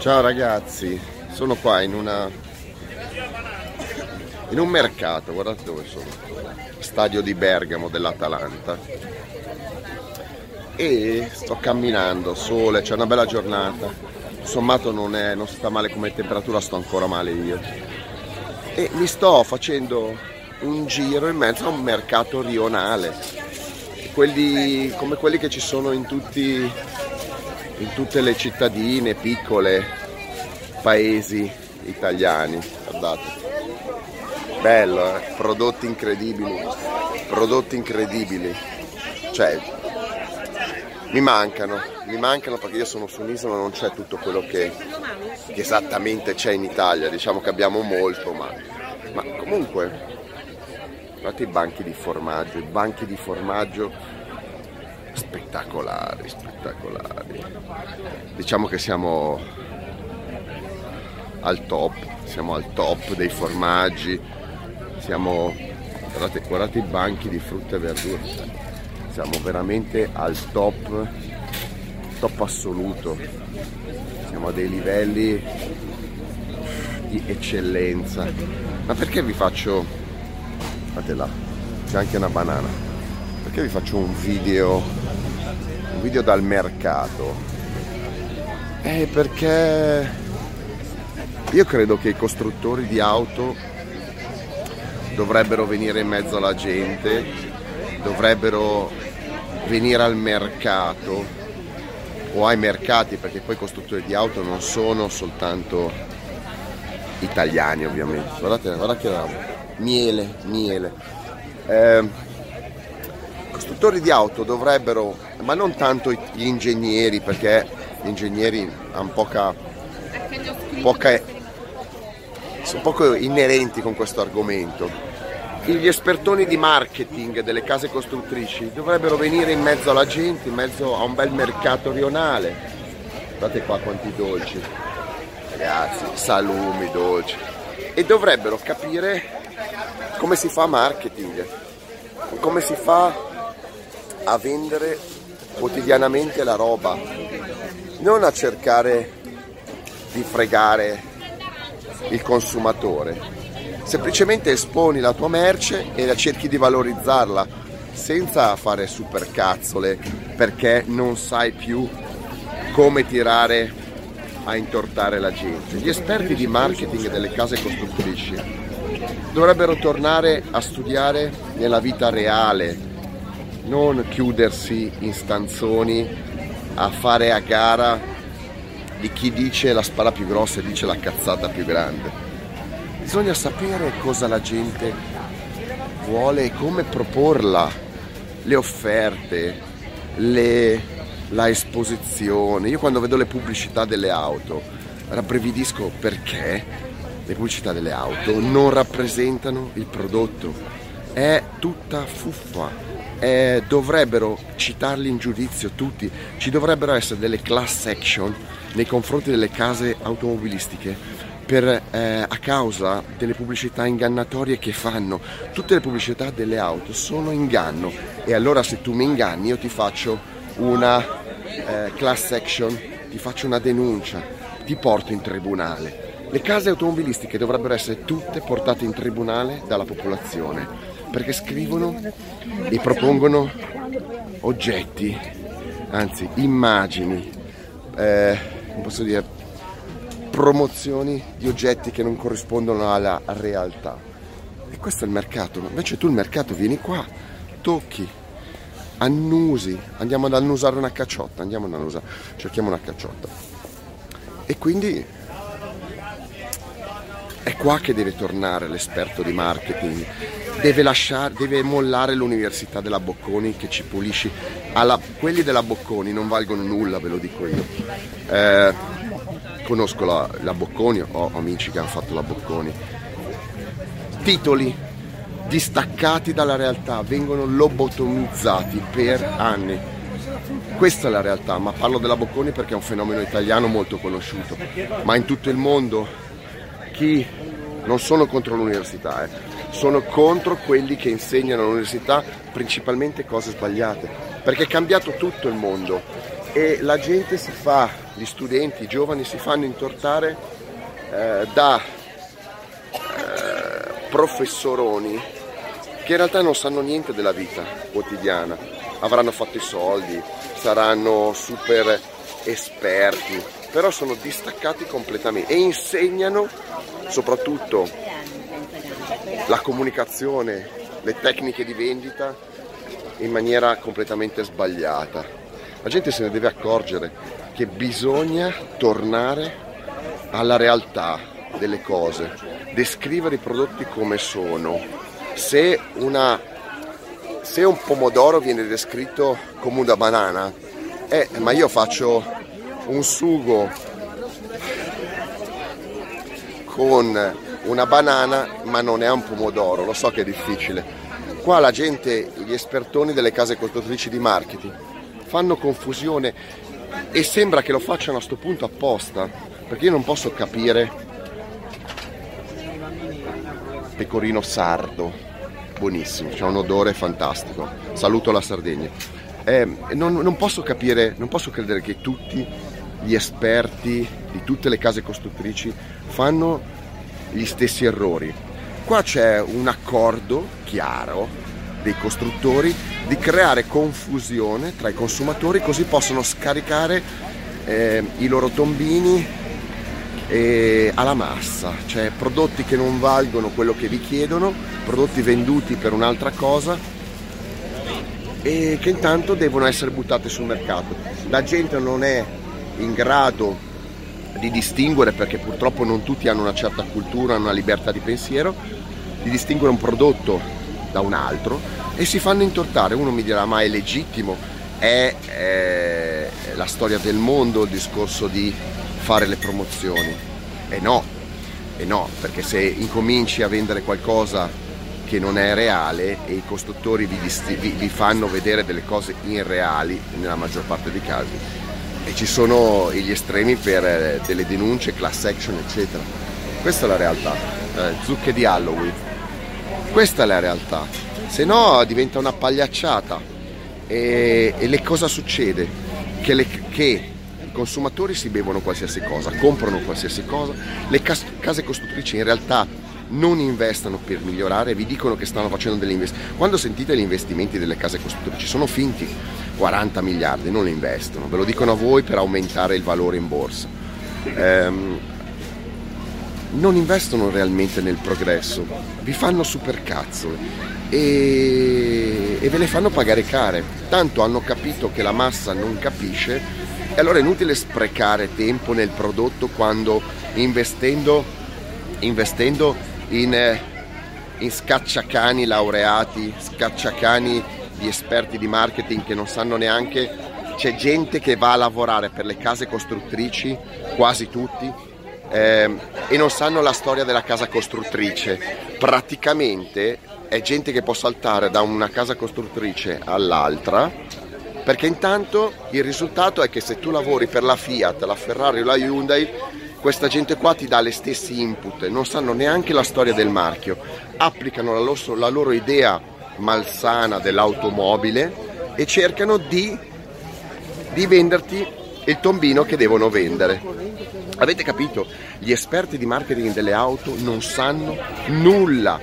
Ciao ragazzi, sono qua in una in un mercato, guardate dove sono, stadio di Bergamo dell'Atalanta. E sto camminando, sole, c'è una bella giornata, sommato non, è, non sta male come temperatura, sto ancora male io. E mi sto facendo un giro in mezzo a un mercato rionale, quelli, come quelli che ci sono in tutti in tutte le cittadine piccole, paesi italiani. Guardate. Bello, eh? prodotti incredibili, prodotti incredibili. Cioè, mi mancano, mi mancano perché io sono su un'isola non c'è tutto quello che, che, esattamente c'è in Italia. Diciamo che abbiamo molto, ma, ma comunque, guardate i banchi di formaggio, i banchi di formaggio spettacolari, spettacolari. Diciamo che siamo al top, siamo al top dei formaggi, siamo, guardate, guardate i banchi di frutta e verdura, siamo veramente al top, top assoluto, siamo a dei livelli di eccellenza. Ma perché vi faccio, guardate là, c'è anche una banana, perché vi faccio un video un video dal mercato? Eh, perché io credo che i costruttori di auto dovrebbero venire in mezzo alla gente, dovrebbero venire al mercato o ai mercati perché poi i costruttori di auto non sono soltanto italiani ovviamente. Guardate, guardate che miele, miele. Eh, costruttori di auto dovrebbero, ma non tanto gli ingegneri, perché gli ingegneri hanno poca, poca sono poco inerenti con questo argomento. Gli espertoni di marketing delle case costruttrici dovrebbero venire in mezzo alla gente, in mezzo a un bel mercato rionale. Guardate qua quanti dolci, ragazzi, salumi, dolci. E dovrebbero capire come si fa marketing, come si fa a vendere quotidianamente la roba, non a cercare di fregare il consumatore. Semplicemente esponi la tua merce e la cerchi di valorizzarla senza fare supercazzole perché non sai più come tirare a intortare la gente. Gli esperti di marketing delle case costruttrici dovrebbero tornare a studiare nella vita reale non chiudersi in stanzoni a fare a gara di chi dice la spalla più grossa e dice la cazzata più grande. Bisogna sapere cosa la gente vuole e come proporla, le offerte, le, la esposizione. Io quando vedo le pubblicità delle auto rabbrividisco perché le pubblicità delle auto non rappresentano il prodotto. È tutta fuffa eh, dovrebbero citarli in giudizio tutti, ci dovrebbero essere delle class action nei confronti delle case automobilistiche per, eh, a causa delle pubblicità ingannatorie che fanno. Tutte le pubblicità delle auto sono inganno e allora se tu mi inganni io ti faccio una eh, class action, ti faccio una denuncia, ti porto in tribunale. Le case automobilistiche dovrebbero essere tutte portate in tribunale dalla popolazione perché scrivono e propongono oggetti, anzi immagini, eh, posso dire, promozioni di oggetti che non corrispondono alla realtà. E questo è il mercato, invece tu il mercato vieni qua, tocchi, annusi, andiamo ad annusare una cacciotta, andiamo ad annusare, cerchiamo una cacciotta. E quindi è qua che deve tornare l'esperto di marketing deve, lasciare, deve mollare l'università della Bocconi che ci pulisce. Alla, quelli della Bocconi non valgono nulla, ve lo dico io. Eh, conosco la, la Bocconi, ho amici che hanno fatto la Bocconi. Titoli distaccati dalla realtà, vengono lobotomizzati per anni. Questa è la realtà, ma parlo della Bocconi perché è un fenomeno italiano molto conosciuto, ma in tutto il mondo chi non sono contro l'università, eh, sono contro quelli che insegnano all'università principalmente cose sbagliate, perché è cambiato tutto il mondo. e la gente si fa, gli studenti, i giovani si fanno intortare eh, da eh, professoroni che in realtà non sanno niente della vita quotidiana, avranno fatto i soldi, saranno super esperti, però sono distaccati completamente e insegnano soprattutto la comunicazione, le tecniche di vendita in maniera completamente sbagliata. La gente se ne deve accorgere che bisogna tornare alla realtà delle cose, descrivere i prodotti come sono. Se, una, se un pomodoro viene descritto come una banana, eh, ma io faccio un sugo con una banana ma non è un pomodoro, lo so che è difficile. Qua la gente, gli espertoni delle case costruttrici di marketing fanno confusione e sembra che lo facciano a questo punto apposta, perché io non posso capire pecorino sardo, buonissimo, c'è un odore fantastico, saluto la Sardegna. Eh, non, non, posso capire, non posso credere che tutti gli esperti di tutte le case costruttrici fanno gli stessi errori. Qua c'è un accordo chiaro dei costruttori di creare confusione tra i consumatori così possono scaricare eh, i loro tombini alla massa, cioè prodotti che non valgono quello che vi chiedono, prodotti venduti per un'altra cosa e che intanto devono essere buttati sul mercato. La gente non è in grado di distinguere, perché purtroppo non tutti hanno una certa cultura, una libertà di pensiero, di distinguere un prodotto da un altro e si fanno intortare. Uno mi dirà ma è legittimo, è, è la storia del mondo il discorso di fare le promozioni. E no, e no, perché se incominci a vendere qualcosa che non è reale e i costruttori vi, disti- vi, vi fanno vedere delle cose irreali nella maggior parte dei casi e ci sono gli estremi per eh, delle denunce, class action eccetera. Questa è la realtà, eh, zucche di Halloween. Questa è la realtà, se no diventa una pagliacciata e, e le cosa succede? Che, le, che, i consumatori si bevono qualsiasi cosa, comprano qualsiasi cosa, le cas- case costruttrici in realtà non investono per migliorare, vi dicono che stanno facendo degli investimenti. Quando sentite gli investimenti delle case costruttrici sono finti, 40 miliardi, non investono, ve lo dicono a voi per aumentare il valore in borsa. Ehm, non investono realmente nel progresso, vi fanno supercazzole e, e ve le fanno pagare care. Tanto hanno capito che la massa non capisce e allora è inutile sprecare tempo nel prodotto quando investendo, investendo in, eh, in scacciacani laureati, scacciacani di esperti di marketing che non sanno neanche, c'è gente che va a lavorare per le case costruttrici, quasi tutti, eh, e non sanno la storia della casa costruttrice. Praticamente è gente che può saltare da una casa costruttrice all'altra, perché intanto il risultato è che se tu lavori per la Fiat, la Ferrari o la Hyundai, questa gente qua ti dà le stesse input, non sanno neanche la storia del marchio, applicano la loro, la loro idea malsana dell'automobile e cercano di, di venderti il tombino che devono vendere. Avete capito? Gli esperti di marketing delle auto non sanno nulla.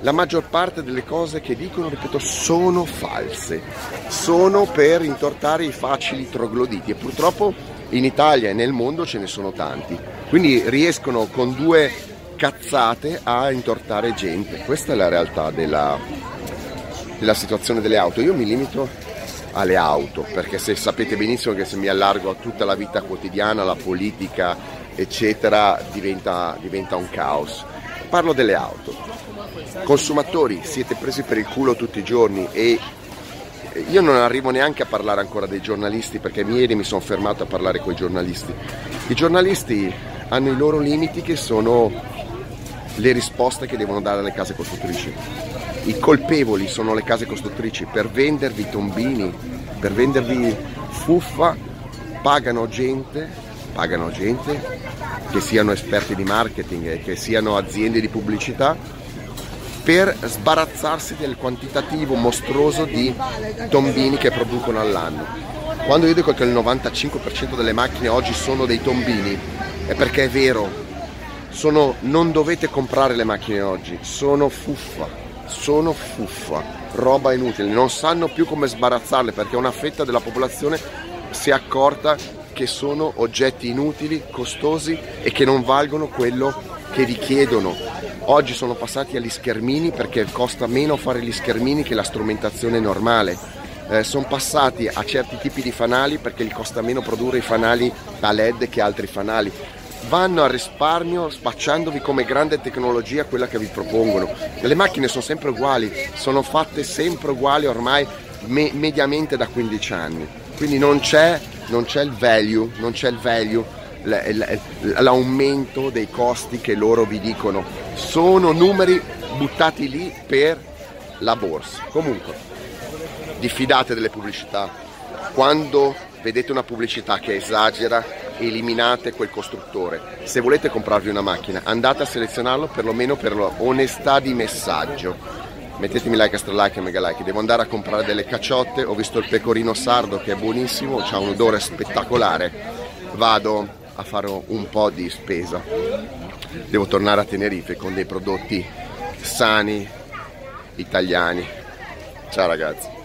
La maggior parte delle cose che dicono, ripeto, sono false. Sono per intortare i facili trogloditi e purtroppo in Italia e nel mondo ce ne sono tanti. Quindi riescono con due cazzate a intortare gente. Questa è la realtà della, della situazione delle auto. Io mi limito alle auto, perché se sapete benissimo che se mi allargo a tutta la vita quotidiana, la politica, eccetera, diventa, diventa un caos. Parlo delle auto. Consumatori, siete presi per il culo tutti i giorni e io non arrivo neanche a parlare ancora dei giornalisti perché ieri mi sono fermato a parlare con i giornalisti. I giornalisti hanno i loro limiti che sono le risposte che devono dare alle case costruttrici. I colpevoli sono le case costruttrici per vendervi tombini, per vendervi fuffa, pagano gente, pagano gente che siano esperti di marketing, che siano aziende di pubblicità per sbarazzarsi del quantitativo mostruoso di tombini che producono all'anno. Quando io dico che il 95% delle macchine oggi sono dei tombini, è perché è vero. Sono, non dovete comprare le macchine oggi, sono fuffa, sono fuffa, roba inutile, non sanno più come sbarazzarle perché una fetta della popolazione si è accorta che sono oggetti inutili, costosi e che non valgono quello che richiedono. Oggi sono passati agli schermini perché costa meno fare gli schermini che la strumentazione normale. Eh, sono passati a certi tipi di fanali perché gli costa meno produrre i fanali a LED che altri fanali. Vanno a risparmio spacciandovi come grande tecnologia quella che vi propongono. Le macchine sono sempre uguali, sono fatte sempre uguali ormai me- mediamente da 15 anni. Quindi non c'è, non c'è il value, non c'è il value l'aumento dei costi che loro vi dicono. Sono numeri buttati lì per la borsa. Comunque, diffidate delle pubblicità. Quando vedete una pubblicità che esagera, eliminate quel costruttore. Se volete comprarvi una macchina, andate a selezionarlo perlomeno per l'onestà di messaggio. Mettetemi like, extra like e mega like. Devo andare a comprare delle cacciotte. Ho visto il pecorino sardo che è buonissimo, ha un odore spettacolare. Vado a fare un po' di spesa. Devo tornare a Tenerife con dei prodotti sani, italiani. Ciao ragazzi.